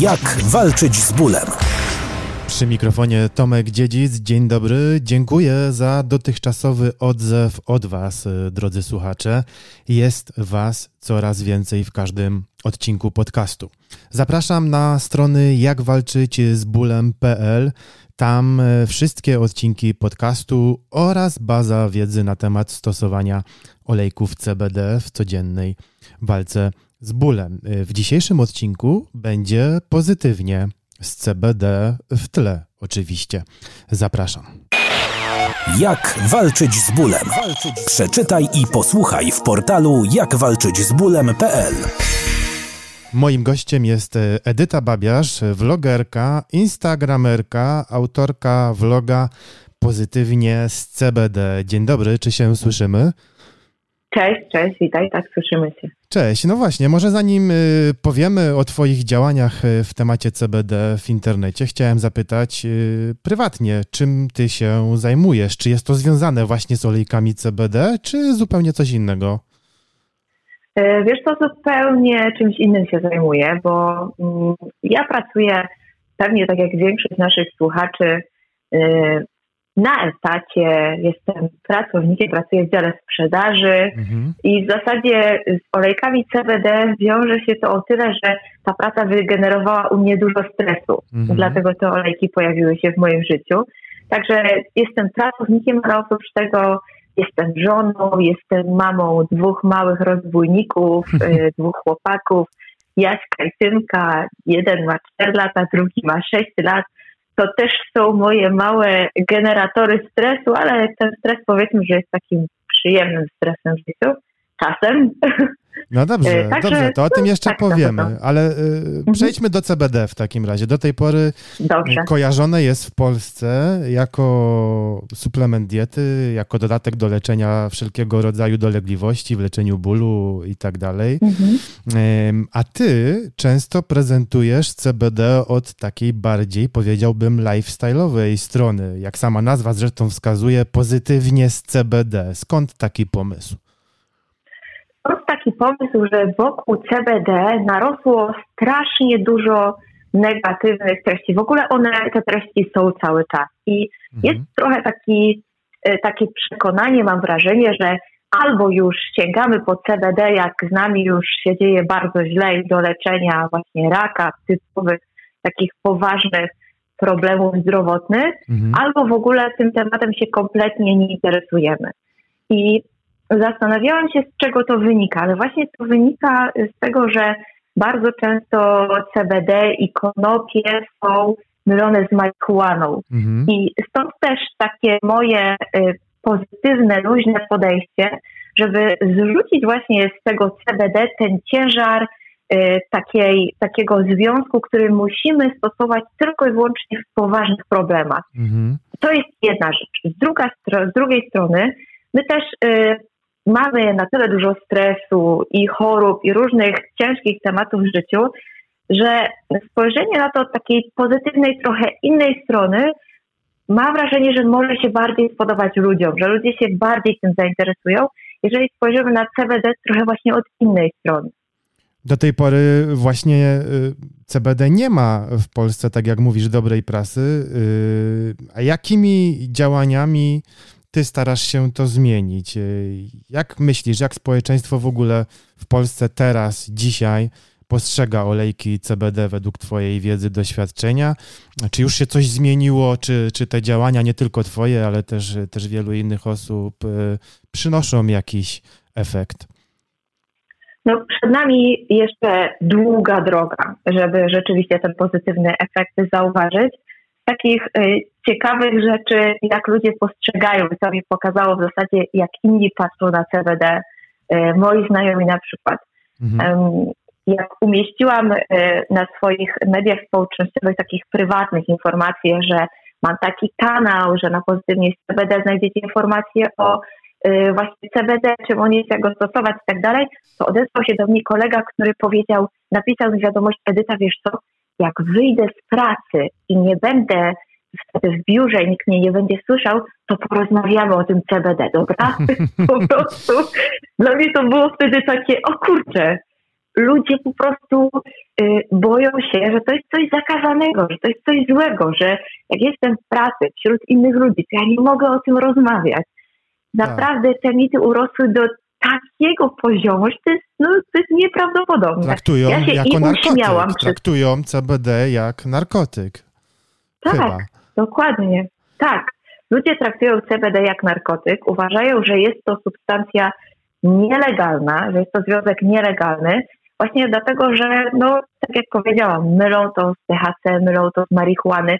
Jak walczyć z bólem? Przy mikrofonie Tomek Dziedzic. Dzień dobry. Dziękuję za dotychczasowy odzew od Was, drodzy słuchacze. Jest Was coraz więcej w każdym odcinku podcastu. Zapraszam na strony jakwalczyćzbólem.pl. Tam wszystkie odcinki podcastu oraz baza wiedzy na temat stosowania olejków CBD w codziennej walce z bólem. W dzisiejszym odcinku będzie pozytywnie z CBD w tle, oczywiście. Zapraszam. Jak walczyć z bólem? Przeczytaj i posłuchaj w portalu jakwalczyćzbólem.pl. Moim gościem jest Edyta Babiarz, vlogerka, instagramerka, autorka vloga Pozytywnie z CBD. Dzień dobry, czy się słyszymy? Cześć, cześć, witaj, tak słyszymy się. Cześć, no właśnie, może zanim y, powiemy o Twoich działaniach y, w temacie CBD w internecie, chciałem zapytać y, prywatnie, czym Ty się zajmujesz? Czy jest to związane właśnie z olejkami CBD, czy zupełnie coś innego? Wiesz, to zupełnie czymś innym się zajmuję, bo mm, ja pracuję pewnie tak jak większość naszych słuchaczy na etacie, jestem pracownikiem, pracuję w dziale sprzedaży mhm. i w zasadzie z olejkami CBD wiąże się to o tyle, że ta praca wygenerowała u mnie dużo stresu. Mhm. Dlatego te olejki pojawiły się w moim życiu. Także jestem pracownikiem, ale oprócz tego jestem żoną, jestem mamą dwóch małych rozbójników, y, dwóch chłopaków, Jaśka i Tymka. Jeden ma 4 lata, drugi ma 6 lat to też są moje małe generatory stresu, ale ten stres powiedzmy, że jest takim przyjemnym stresem w życiu. Czasem. No dobrze, e, Także, dobrze, to o tym no, jeszcze tak, powiemy, ale y, przejdźmy do CBD w takim razie. Do tej pory dobrze. kojarzone jest w Polsce jako suplement diety, jako dodatek do leczenia wszelkiego rodzaju dolegliwości, w leczeniu bólu i tak dalej. Mhm. A ty często prezentujesz CBD od takiej bardziej, powiedziałbym, lifestyle'owej strony. Jak sama nazwa zresztą wskazuje, pozytywnie z CBD. Skąd taki pomysł? Stąd taki pomysł, że wokół CBD narosło strasznie dużo negatywnych treści. W ogóle one, te treści są cały czas. I mhm. jest trochę taki, e, takie przekonanie, mam wrażenie, że albo już sięgamy po CBD, jak z nami już się dzieje bardzo źle i do leczenia właśnie raka, typowych takich poważnych problemów zdrowotnych, mhm. albo w ogóle tym tematem się kompletnie nie interesujemy. I Zastanawiałam się, z czego to wynika, ale właśnie to wynika z tego, że bardzo często CBD i konopie są mylone z marihuaną. Mhm. I stąd też takie moje y, pozytywne, luźne podejście, żeby zrzucić właśnie z tego CBD ten ciężar y, takiej, takiego związku, który musimy stosować tylko i wyłącznie w poważnych problemach. Mhm. To jest jedna rzecz. Z, druga, z drugiej strony, my też y, mamy na tyle dużo stresu i chorób i różnych ciężkich tematów w życiu, że spojrzenie na to od takiej pozytywnej, trochę innej strony mam wrażenie, że może się bardziej spodobać ludziom, że ludzie się bardziej tym zainteresują, jeżeli spojrzymy na CBD trochę właśnie od innej strony. Do tej pory właśnie y, CBD nie ma w Polsce, tak jak mówisz, dobrej prasy. Y, a jakimi działaniami ty starasz się to zmienić. Y, jak myślisz, jak społeczeństwo w ogóle w Polsce teraz, dzisiaj postrzega olejki CBD według Twojej wiedzy, doświadczenia? Czy już się coś zmieniło? Czy, czy te działania, nie tylko Twoje, ale też, też wielu innych osób, y, przynoszą jakiś efekt? No, przed nami jeszcze długa droga, żeby rzeczywiście te pozytywne efekty zauważyć takich y, ciekawych rzeczy, jak ludzie postrzegają. To mi pokazało w zasadzie, jak inni patrzą na CBD. Y, moi znajomi na przykład. Mhm. Jak umieściłam y, na swoich mediach społecznościowych takich prywatnych informacje, że mam taki kanał, że na pozytywnie CBD znajdziecie informacje o właśnie CBD, czym on jest, jak go stosować i tak dalej, to odezwał się do mnie kolega, który powiedział, napisał mi wiadomość, Edyta, wiesz co, jak wyjdę z pracy i nie będę wtedy w biurze i nikt mnie nie będzie słyszał, to porozmawiamy o tym CBD, dobra? po prostu dla mnie to było wtedy takie, o kurczę, ludzie po prostu y, boją się, że to jest coś zakazanego, że to jest coś złego, że jak jestem w pracy wśród innych ludzi, to ja nie mogę o tym rozmawiać. Naprawdę tak. te mity urosły do takiego poziomu, że to jest, no, to jest nieprawdopodobne. Traktują ja się jako narkotyk. Traktują CBD jak narkotyk. Tak, Chyba. dokładnie. Tak. Ludzie traktują CBD jak narkotyk, uważają, że jest to substancja nielegalna, że jest to związek nielegalny, właśnie dlatego, że, no, tak jak powiedziałam, mylą to z THC, mylą to z marihuany.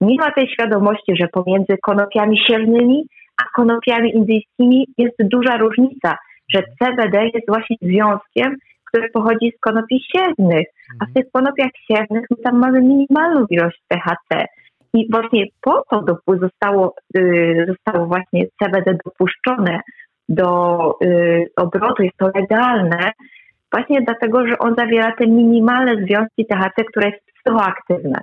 Nie ma tej świadomości, że pomiędzy konopiami siewnymi a konopiami indyjskimi jest duża różnica, że CBD jest właśnie związkiem, który pochodzi z konopi siewnych, a w tych konopiach siewnych my tam mamy minimalną ilość THC. I właśnie po to zostało, y, zostało właśnie CBD dopuszczone do y, obrotu, jest to legalne, właśnie dlatego, że on zawiera te minimalne związki THC, które jest psychoaktywne.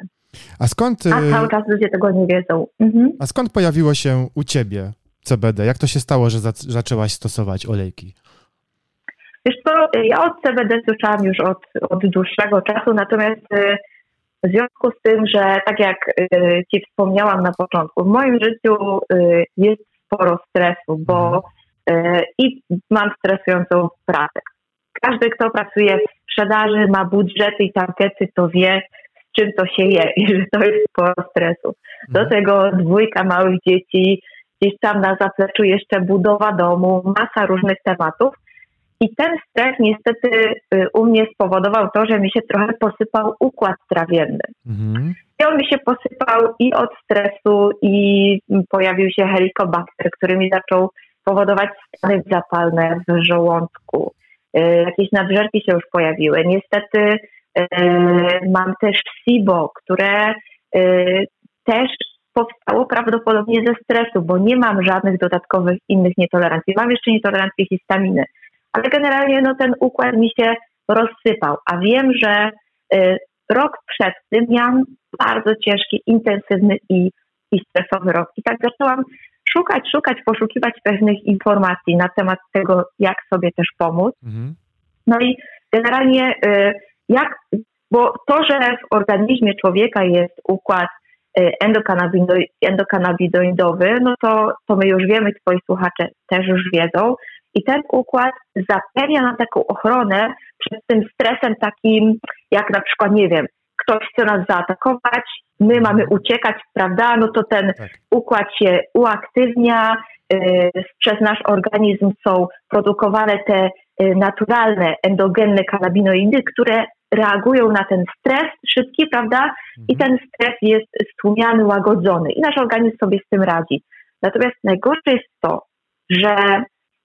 A skąd... A y, cały czas ludzie tego nie wiedzą. Mhm. A skąd pojawiło się u ciebie CBD? Jak to się stało, że zaczęłaś stosować olejki? Wiesz co, ja od CBD słyszałam już od, od dłuższego czasu, natomiast w związku z tym, że tak jak y, Ci wspomniałam na początku, w moim życiu y, jest sporo stresu, bo mhm. y, i mam stresującą pracę. Każdy, kto pracuje w sprzedaży, ma budżety i targety, to wie, z czym to się je i że to jest sporo stresu. Do mhm. tego dwójka małych dzieci, gdzieś tam na zapleczu jeszcze budowa domu, masa różnych tematów. I ten stres niestety y, u mnie spowodował to, że mi się trochę posypał układ trawienny. Mhm. I on mi się posypał i od stresu, i pojawił się helikobakter, który mi zaczął powodować stany zapalne w żołądku. Y, jakieś nadżerki się już pojawiły. Niestety y, mam też SIBO, które też powstało prawdopodobnie ze stresu, bo nie mam żadnych dodatkowych innych nietolerancji. Mam jeszcze nietolerancję histaminy ale generalnie no, ten układ mi się rozsypał. A wiem, że y, rok przed tym miałam bardzo ciężki, intensywny i, i stresowy rok. I tak zaczęłam szukać, szukać, poszukiwać pewnych informacji na temat tego, jak sobie też pomóc. Mhm. No i generalnie y, jak, bo to, że w organizmie człowieka jest układ y, endokanabidoidowy, no to, to my już wiemy, twoi słuchacze też już wiedzą, i ten układ zapewnia nam taką ochronę przed tym stresem takim, jak na przykład, nie wiem, ktoś chce nas zaatakować, my mamy uciekać, prawda? No to ten tak. układ się uaktywnia, yy, przez nasz organizm są produkowane te yy, naturalne, endogenne kanabinoidy, które reagują na ten stres szybki, prawda? Mhm. I ten stres jest stłumiany, łagodzony i nasz organizm sobie z tym radzi. Natomiast najgorsze jest to, że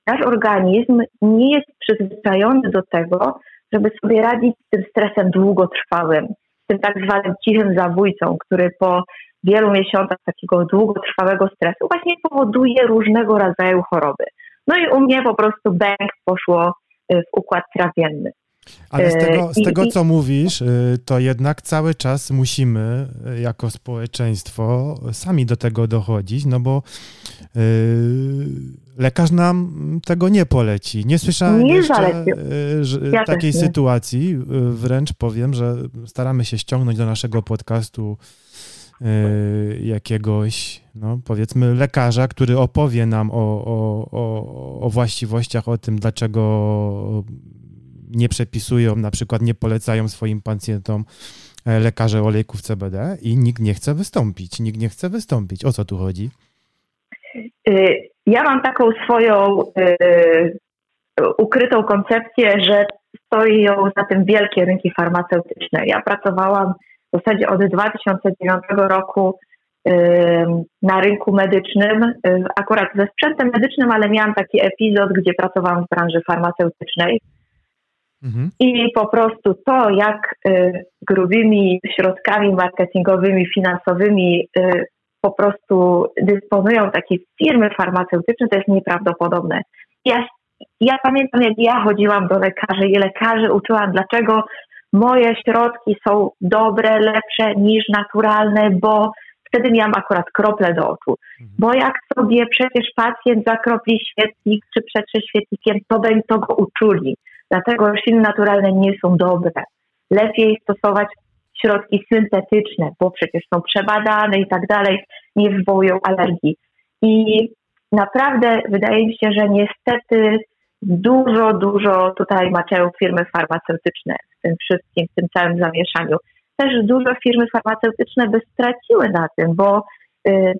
nasz organizm nie jest przyzwyczajony do tego, żeby sobie radzić z tym stresem długotrwałym, z tym tak zwanym cichym zabójcą, który po wielu miesiącach takiego długotrwałego stresu właśnie powoduje różnego rodzaju choroby. No i u mnie po prostu bęk poszło y, w układ trawienny. Ale z tego, z tego, co mówisz, y, to jednak cały czas musimy y, jako społeczeństwo sami do tego dochodzić, no bo yy, lekarz nam tego nie poleci. Nie słyszałem nie jeszcze yy, ja takiej sytuacji. Yy, wręcz powiem, że staramy się ściągnąć do naszego podcastu jakiegoś, no powiedzmy, lekarza, który opowie nam o, o, o, o właściwościach, o tym, dlaczego nie przepisują, na przykład nie polecają swoim pacjentom e, lekarze olejków CBD i nikt nie chce wystąpić. Nikt nie chce wystąpić. O co tu chodzi? Y, ja mam taką swoją y, ukrytą koncepcję, że stoją za tym wielkie rynki farmaceutyczne. Ja pracowałam w zasadzie od 2009 roku na rynku medycznym, akurat ze sprzętem medycznym, ale miałam taki epizod, gdzie pracowałam w branży farmaceutycznej. Mhm. I po prostu to, jak y, grubymi środkami marketingowymi, finansowymi y, po prostu dysponują takie firmy farmaceutyczne, to jest nieprawdopodobne. Ja, ja pamiętam, jak ja chodziłam do lekarzy i lekarzy uczyłam, dlaczego moje środki są dobre, lepsze niż naturalne, bo wtedy miałam akurat krople do oczu. Mhm. Bo jak sobie przecież pacjent zakropli świetlik czy przetrze świetlikiem, to to go uczuli. Dlatego rośliny naturalne nie są dobre. lepiej stosować środki syntetyczne, bo przecież są przebadane i tak dalej, nie wywołują alergii. I naprawdę wydaje mi się, że niestety dużo, dużo tutaj maczają firmy farmaceutyczne w tym wszystkim, w tym całym zamieszaniu. Też dużo firmy farmaceutyczne by straciły na tym, bo y,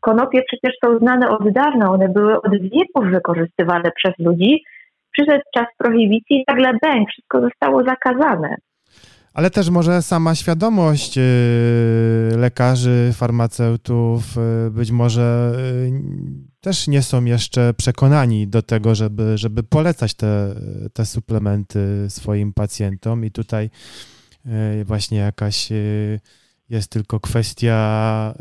konopie przecież są znane od dawna, one były od wieków wykorzystywane przez ludzi. Przyszedł czas prohibicji i nagle bęk, wszystko zostało zakazane. Ale też może sama świadomość y, lekarzy, farmaceutów, y, być może y, też nie są jeszcze przekonani do tego, żeby, żeby polecać te, te suplementy swoim pacjentom i tutaj właśnie jakaś jest tylko kwestia,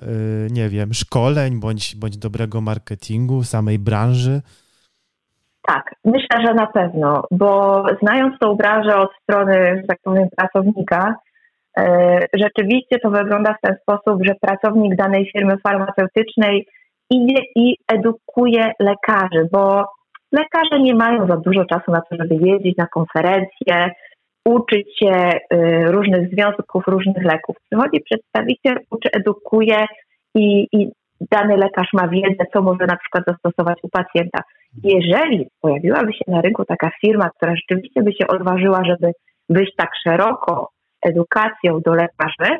nie wiem, szkoleń bądź, bądź dobrego marketingu samej branży. Tak, myślę, że na pewno, bo znając tą branżę od strony, tak powiem, pracownika, e, rzeczywiście to wygląda w ten sposób, że pracownik danej firmy farmaceutycznej idzie i edukuje lekarzy, bo lekarze nie mają za dużo czasu na to, żeby jeździć na konferencje, uczyć się e, różnych związków, różnych leków. Przychodzi przedstawiciel, uczy, edukuje i, i dany lekarz ma wiedzę, co może na przykład zastosować u pacjenta. Jeżeli pojawiłaby się na rynku taka firma, która rzeczywiście by się odważyła, żeby wyjść tak szeroko edukacją do lekarzy,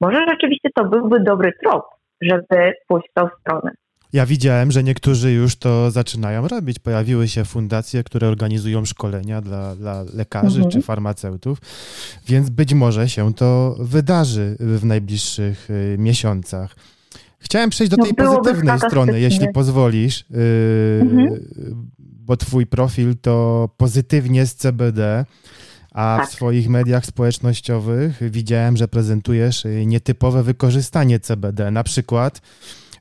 może rzeczywiście to byłby dobry trop, żeby pójść w tą stronę. Ja widziałem, że niektórzy już to zaczynają robić. Pojawiły się fundacje, które organizują szkolenia dla, dla lekarzy mhm. czy farmaceutów, więc być może się to wydarzy w najbliższych y, miesiącach. Chciałem przejść do no, tej pozytywnej strony, jeśli pozwolisz, yy, mhm. bo twój profil to pozytywnie z CBD, a tak. w swoich mediach społecznościowych widziałem, że prezentujesz y, nietypowe wykorzystanie CBD. Na przykład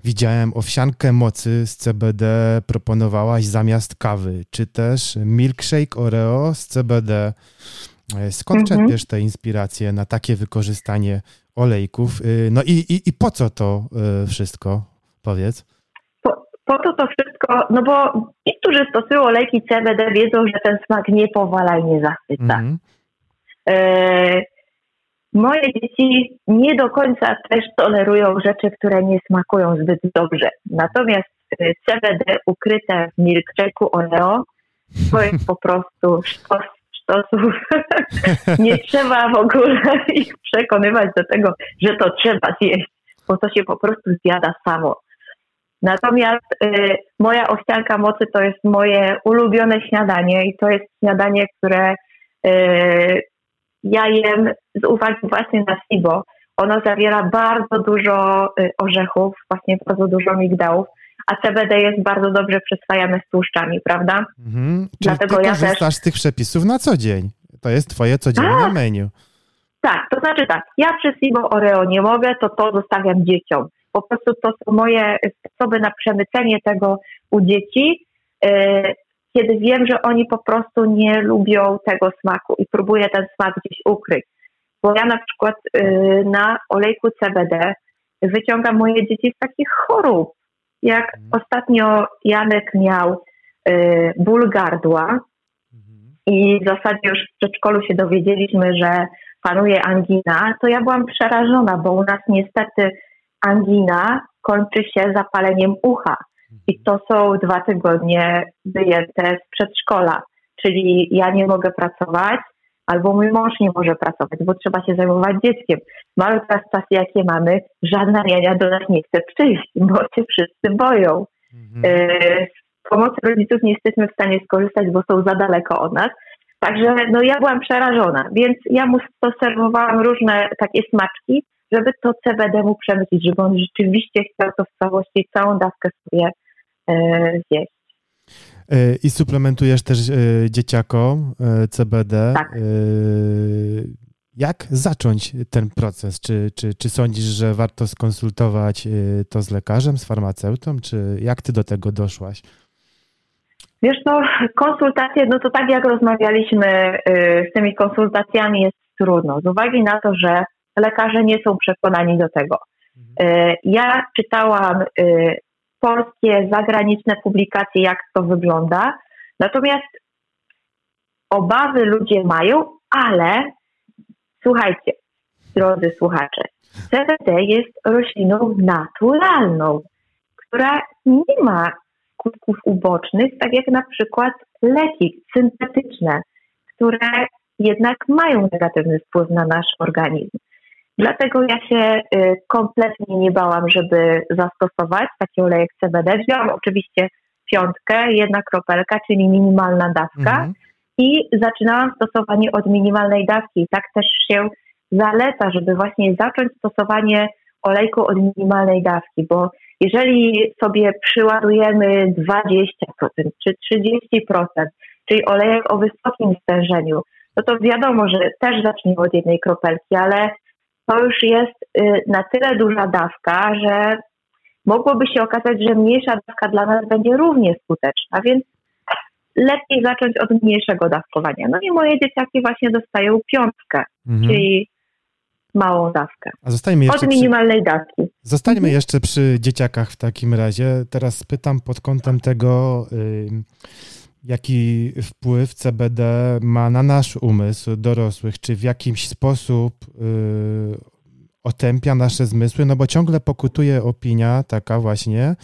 widziałem owsiankę mocy z CBD proponowałaś zamiast kawy, czy też milkshake Oreo z CBD. E, skąd mhm. czerpiesz te inspiracje na takie wykorzystanie olejków. Y, no i, i, i po co to y, wszystko? Powiedz. Po, po to to wszystko, no bo ci, którzy stosują olejki CBD wiedzą, że ten smak nie powala i nie zachwyca. Mm. E, moje dzieci nie do końca też tolerują rzeczy, które nie smakują zbyt dobrze. Natomiast CBD ukryte w milkshake'u Oreo to jest po prostu sztos sztosów. nie trzeba w ogóle ich przekonywać do tego, że to trzeba zjeść, bo to się po prostu zjada samo. Natomiast y, moja owsianka mocy to jest moje ulubione śniadanie i to jest śniadanie, które y, ja jem z uwagi właśnie na SIBO. Ono zawiera bardzo dużo y, orzechów, właśnie bardzo dużo migdałów a CBD jest bardzo dobrze przyswajane z tłuszczami, prawda? Mhm. Czyli Dlatego ty ja korzystasz też... z tych przepisów na co dzień. To jest twoje codzienne tak. menu. Tak, to znaczy tak, ja przez Simo Oreo nie mogę, to to zostawiam dzieciom. Po prostu to są moje sposoby na przemycenie tego u dzieci, yy, kiedy wiem, że oni po prostu nie lubią tego smaku i próbuję ten smak gdzieś ukryć. Bo ja na przykład yy, na olejku CBD wyciągam moje dzieci z takich chorób, jak mhm. ostatnio Janek miał y, ból gardła mhm. i w zasadzie już w przedszkolu się dowiedzieliśmy, że panuje angina, to ja byłam przerażona, bo u nas niestety angina kończy się zapaleniem ucha. I mhm. to są dwa tygodnie wyjęte z przedszkola. Czyli ja nie mogę pracować, albo mój mąż nie może pracować, bo trzeba się zajmować dzieckiem. Mamy teraz czasy, jakie mamy, żadna niania do nas nie chce przyjść, bo się wszyscy boją. Mhm. E, z pomocy rodziców nie jesteśmy w stanie skorzystać, bo są za daleko od nas. Także no, ja byłam przerażona, więc ja mu serwowałam różne takie smaczki, żeby to CBD mu przemycić, żeby on rzeczywiście chciał to w całości, całą dawkę sobie e, zjeść. E, I suplementujesz też e, dzieciakom e, CBD. Tak. Jak zacząć ten proces? Czy, czy, czy sądzisz, że warto skonsultować to z lekarzem, z farmaceutą, czy jak ty do tego doszłaś? Wiesz, no, konsultacje, no to tak jak rozmawialiśmy z tymi konsultacjami, jest trudno, z uwagi na to, że lekarze nie są przekonani do tego. Mhm. Ja czytałam polskie, zagraniczne publikacje, jak to wygląda. Natomiast obawy ludzie mają, ale słuchajcie, drodzy słuchacze, CBD jest rośliną naturalną, która nie ma skutków ubocznych, tak jak na przykład leki syntetyczne, które jednak mają negatywny wpływ na nasz organizm. Dlatego ja się y, kompletnie nie bałam, żeby zastosować taki olejek CBD. Wziąłam oczywiście piątkę, jedna kropelka, czyli minimalna dawka mhm. i zaczynałam stosowanie od minimalnej dawki. I tak też się zaleca, żeby właśnie zacząć stosowanie olejku od minimalnej dawki, bo jeżeli sobie przyładujemy 20% czy 30%, czyli olejek o wysokim stężeniu, no to wiadomo, że też zaczniemy od jednej kropelki, ale to już jest y, na tyle duża dawka, że mogłoby się okazać, że mniejsza dawka dla nas będzie równie skuteczna, więc lepiej zacząć od mniejszego dawkowania. No i moje dzieciaki właśnie dostają piątkę, mhm. czyli małą dawkę. A zostańmy jeszcze Od minimalnej przy... dawki. Zostańmy mhm. jeszcze przy dzieciakach w takim razie. Teraz pytam pod kątem tego, jaki wpływ CBD ma na nasz umysł dorosłych. Czy w jakiś sposób y, otępia nasze zmysły, no bo ciągle pokutuje opinia taka właśnie,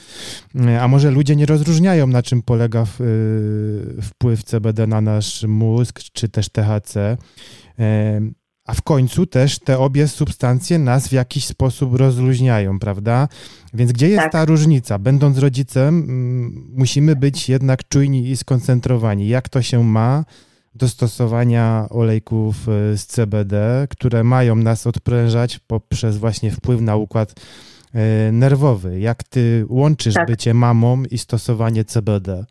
a może ludzie nie rozróżniają, na czym polega wpływ CBD na nasz mózg, czy też THC. A w końcu też te obie substancje nas w jakiś sposób rozluźniają, prawda? Więc gdzie jest tak. ta różnica? Będąc rodzicem, musimy być jednak czujni i skoncentrowani. Jak to się ma do stosowania olejków e, z CBD, które mają nas odprężać poprzez właśnie wpływ na układ e, nerwowy? Jak ty łączysz tak. bycie mamą i stosowanie CBD?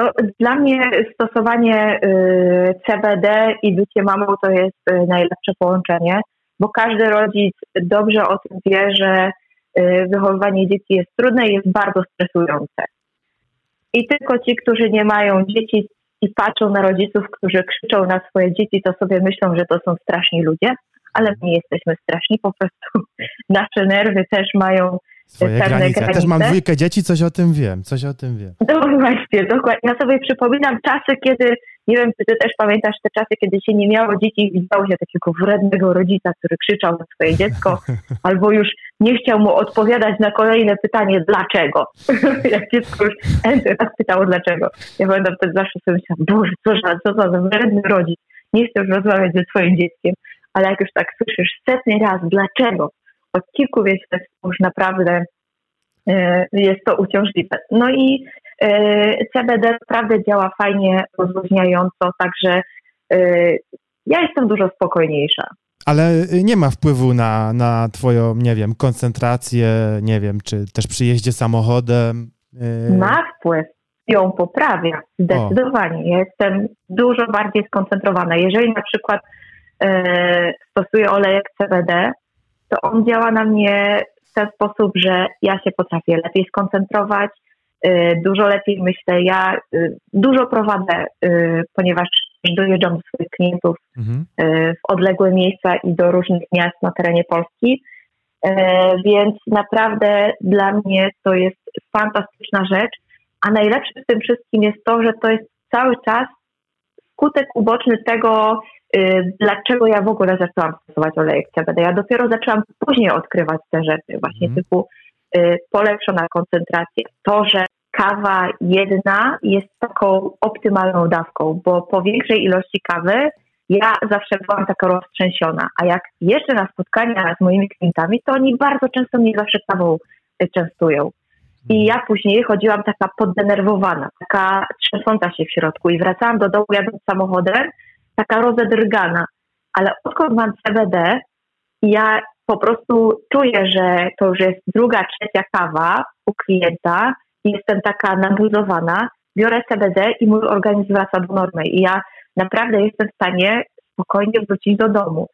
No, dla mnie stosowanie y, CBD i bycie mamą to jest y, najlepsze połączenie, bo każdy rodzic dobrze o tym wie, że y, wychowywanie dzieci jest trudne i jest bardzo stresujące. I tylko ci, którzy nie mają dzieci i patrzą na rodziców, którzy krzyczą na swoje dzieci, to sobie myślą, że to są straszni ludzie, ale my jesteśmy straszni, po prostu nasze nerwy też mają swoje granice. granice. Ja też mam dwójkę dzieci, coś o tym wiem, coś o tym wiem. No właśnie, dokładnie. Ja sobie przypominam czasy, kiedy, nie wiem, czy ty też pamiętasz te czasy, kiedy się nie miało dzieci i widziało się takiego wrednego rodzica, który krzyczał na swoje dziecko, albo już nie chciał mu odpowiadać na kolejne pytanie, dlaczego. Jak dziecko już raz pytało, dlaczego. Ja pamiętam wtedy zawsze sobie myślałam, Boże, co, co za wredny rodzic, nie chcę już rozmawiać ze swoim dzieckiem. Ale jak już tak słyszysz setny raz, dlaczego, od kilku miesięcy już naprawdę e, jest to uciążliwe. No i e, CBD naprawdę działa fajnie, rozluźniająco, także e, ja jestem dużo spokojniejsza. Ale nie ma wpływu na, na twoją, nie wiem, koncentrację, nie wiem, czy też przy jeździe samochodem? Ma wpływ. Ją poprawia, zdecydowanie. Ja jestem dużo bardziej skoncentrowana. Jeżeli na przykład e, stosuję olejek CBD, to on działa na mnie w ten sposób, że ja się potrafię lepiej skoncentrować, y, dużo lepiej myślę. Ja y, dużo prowadzę, y, ponieważ dojeżdżam do swoich klientów mhm. w odległe miejsca i do różnych miast na terenie Polski. Więc naprawdę dla mnie to jest fantastyczna rzecz. A najlepsze w tym wszystkim jest to, że to jest cały czas skutek uboczny tego, dlaczego ja w ogóle zaczęłam stosować olejek CBD. Ja dopiero zaczęłam później odkrywać te rzeczy, właśnie mm. typu y, polepszona koncentracja. To, że kawa jedna jest taką optymalną dawką, bo po większej ilości kawy ja zawsze byłam taka roztrzęsiona, a jak jeszcze na spotkania z moimi klientami, to oni bardzo często mnie zawsze kawą y, częstują. I ja później chodziłam taka poddenerwowana, taka trzęsąca się w środku i wracałam do domu jadąc samochodem taka rozedrgana. Ale odkąd mam CBD, ja po prostu czuję, że to już jest druga, trzecia kawa u klienta i jestem taka nabuzowana, biorę CBD i mój organizm wraca do normy. I ja naprawdę jestem w stanie spokojnie wrócić do domu.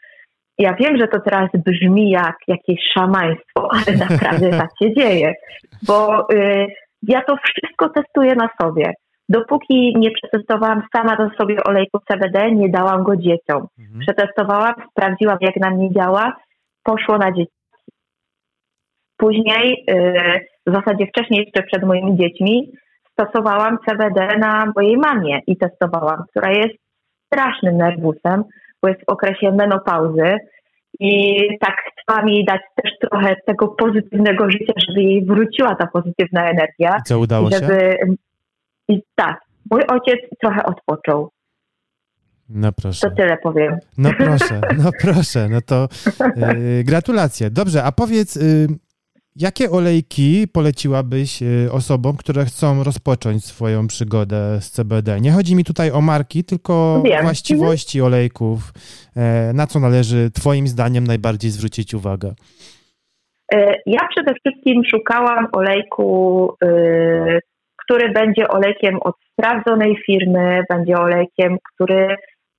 Ja wiem, że to teraz brzmi jak jakieś szamaństwo, ale naprawdę tak się dzieje, bo y, ja to wszystko testuję na sobie. Dopóki nie przetestowałam sama do sobie olejku CBD, nie dałam go dzieciom. Mhm. Przetestowałam, sprawdziłam jak na mnie działa, poszło na dzieci. Później, yy, w zasadzie wcześniej jeszcze przed moimi dziećmi, stosowałam CBD na mojej mamie i testowałam, która jest strasznym nerwusem, bo jest w okresie menopauzy i tak trzeba jej dać też trochę tego pozytywnego życia, żeby jej wróciła ta pozytywna energia. I co udało żeby, się? I tak, mój ojciec trochę odpoczął. No proszę. To tyle powiem. No proszę, no proszę, no to yy, gratulacje. Dobrze, a powiedz, yy, Jakie olejki poleciłabyś y, osobom, które chcą rozpocząć swoją przygodę z CBD? Nie chodzi mi tutaj o marki, tylko Wiem. właściwości olejków. E, na co należy Twoim zdaniem najbardziej zwrócić uwagę? E, ja przede wszystkim szukałam olejku, y, który będzie olejkiem od sprawdzonej firmy, będzie olejkiem, który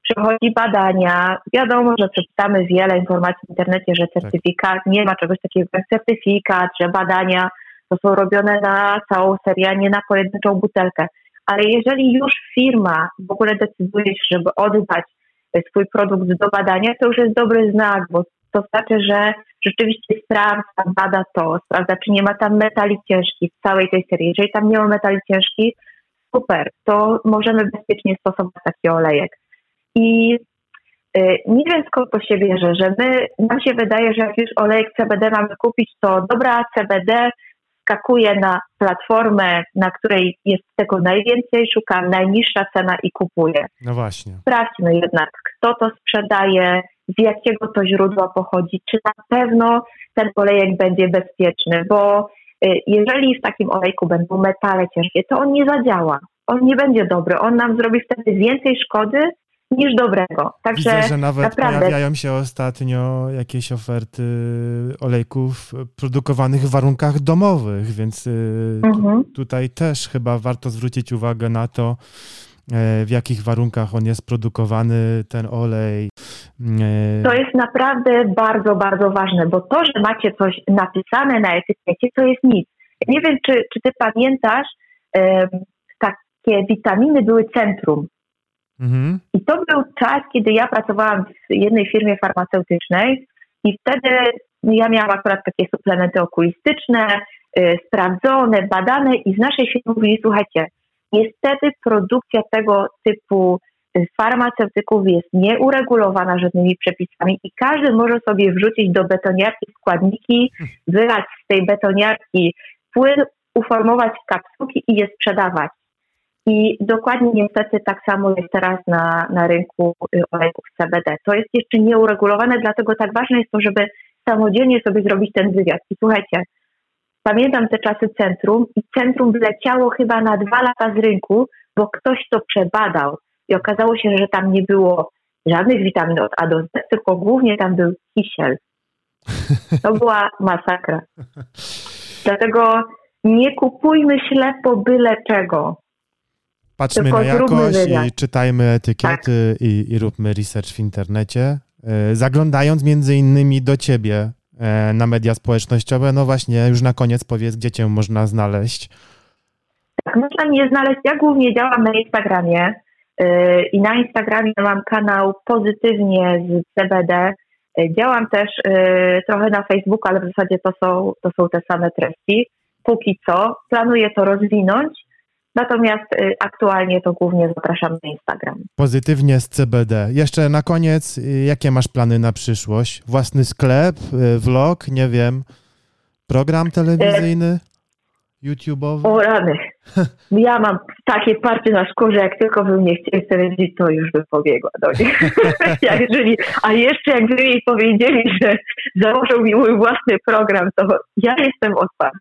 przechodzi badania. Wiadomo, że przeczytamy wiele informacji w internecie, że tak. certyfikat, nie ma czegoś takiego jak certyfikat, że badania to są robione na całą serię, a nie na pojedynczą butelkę. Ale jeżeli już firma w ogóle decyduje się, żeby oddać swój produkt do badania, to już jest dobry znak, bo to znaczy, że rzeczywiście sprawdza, bada to, sprawdza, czy nie ma tam metali ciężkich w całej tej serii. Jeżeli tam nie ma metali ciężkich, super, to możemy bezpiecznie stosować taki olejek. I y, nie wiem skąd to się bierze, że my, nam się wydaje, że jak już olejek CBD mamy kupić, to dobra CBD skakuje na platformę, na której jest tego najwięcej, szuka najniższa cena i kupuje. No właśnie. Sprawdźmy jednak, kto to sprzedaje, z jakiego to źródła pochodzi, czy na pewno ten olejek będzie bezpieczny, bo y, jeżeli w takim olejku będą metale ciężkie, to on nie zadziała. On nie będzie dobry. On nam zrobi wtedy więcej szkody niż dobrego. Także Widzę, że nawet naprawdę... pojawiają się ostatnio jakieś oferty olejków produkowanych w warunkach domowych, więc y, mhm. tutaj też chyba warto zwrócić uwagę na to, e, w jakich warunkach on jest produkowany, ten olej. E, to jest naprawdę bardzo, bardzo ważne, bo to, że macie coś napisane na etykiecie, to jest nic. Nie wiem, czy, czy ty pamiętasz, takie witaminy były centrum. Mhm. I to był czas, kiedy ja pracowałam w jednej firmie farmaceutycznej i wtedy ja miałam akurat takie suplementy okulistyczne, y, sprawdzone, badane i z naszej firmy mówili, słuchajcie, niestety produkcja tego typu y, farmaceutyków jest nieuregulowana żadnymi przepisami i każdy może sobie wrzucić do betoniarki składniki, wylać z tej betoniarki płyn, uformować kapsułki i je sprzedawać. I dokładnie niestety tak samo jest teraz na, na rynku y, olejków CBD. To jest jeszcze nieuregulowane, dlatego tak ważne jest to, żeby samodzielnie sobie zrobić ten wywiad. I słuchajcie, pamiętam te czasy centrum i centrum wleciało chyba na dwa lata z rynku, bo ktoś to przebadał i okazało się, że tam nie było żadnych witamin od A do Z, tylko głównie tam był kisiel. To była masakra. Dlatego nie kupujmy ślepo byle czego. Patrzmy Tylko na jakość i czytajmy etykiety tak. i, i róbmy research w internecie. E, zaglądając między innymi do ciebie e, na media społecznościowe, no właśnie, już na koniec powiedz, gdzie cię można znaleźć. Tak, można mnie znaleźć. Ja głównie działam na Instagramie e, i na Instagramie mam kanał Pozytywnie z CBD. Działam też trochę na Facebooku, ale w zasadzie to są, to są te same treści. Póki co planuję to rozwinąć Natomiast y, aktualnie to głównie zapraszam na Instagram. Pozytywnie z CBD. Jeszcze na koniec, y, jakie masz plany na przyszłość? Własny sklep, y, vlog, nie wiem, program telewizyjny? YouTube'owy? O rany. Ja mam takie partie na skórze, jak tylko bym nie chcieli telewizji, to już bym pobiegła do nich. jeżeli, a jeszcze jakby mi powiedzieli, że założą mi mój własny program, to ja jestem otwarta.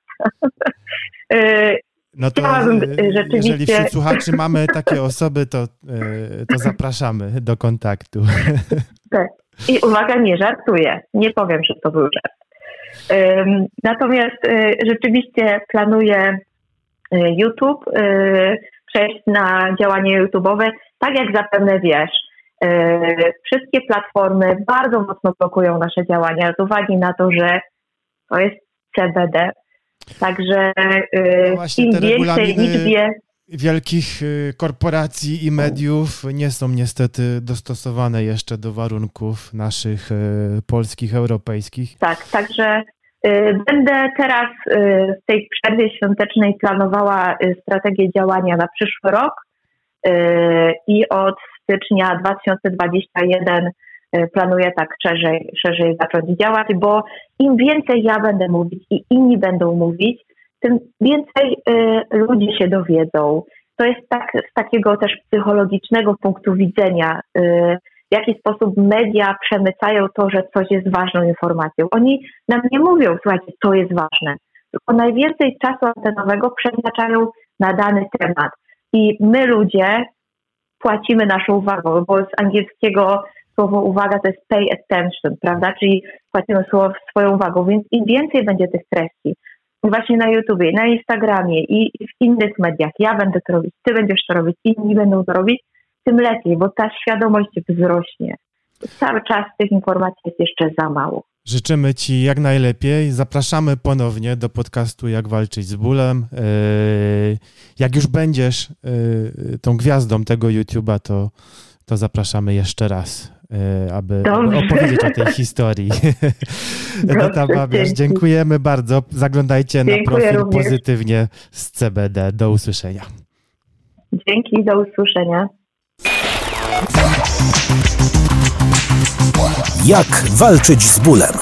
No to Chciałabym, e, rzeczywiście... jeżeli wśród słuchaczy mamy takie osoby, to, e, to zapraszamy do kontaktu. Tak. I uwaga, nie żartuję. Nie powiem, że to był żart. Natomiast rzeczywiście planuję YouTube, przejść na działanie YouTube'owe. Tak jak zapewne wiesz, wszystkie platformy bardzo mocno blokują nasze działania z uwagi na to, że to jest CBD, Także no im wie. Wielkich y, korporacji i mediów nie są niestety dostosowane jeszcze do warunków naszych y, polskich, europejskich. Tak, także y, będę teraz w tej przerwie świątecznej planowała strategię działania na przyszły rok i od stycznia 2021 planuję tak szerzej, szerzej zacząć działać, bo im więcej ja będę mówić i inni będą mówić, tym więcej ludzi się dowiedzą. To jest tak z takiego też psychologicznego punktu widzenia w jaki sposób media przemycają to, że coś jest ważną informacją. Oni nam nie mówią, słuchajcie, to jest ważne, tylko najwięcej czasu antenowego przeznaczają na dany temat. I my ludzie płacimy naszą uwagą, bo z angielskiego słowo uwaga to jest pay attention, prawda? Czyli płacimy swoją uwagą, więc im więcej będzie tych treści, właśnie na YouTubie, na Instagramie i w innych mediach, ja będę to robić, ty będziesz to robić, inni będą to robić, tym lepiej, bo ta świadomość wzrośnie. Cały czas tych informacji jest jeszcze za mało. Życzymy Ci jak najlepiej. Zapraszamy ponownie do podcastu Jak walczyć z bólem. Yy, jak już będziesz yy, tą gwiazdą tego YouTube'a, to, to zapraszamy jeszcze raz, yy, aby Dobrze. opowiedzieć o tej historii. Edyta Babiarz, dziękujemy bardzo. Zaglądajcie Dziękuję na profil również. pozytywnie z CBD. Do usłyszenia. Dzięki, do usłyszenia. Jak walczyć z bólem?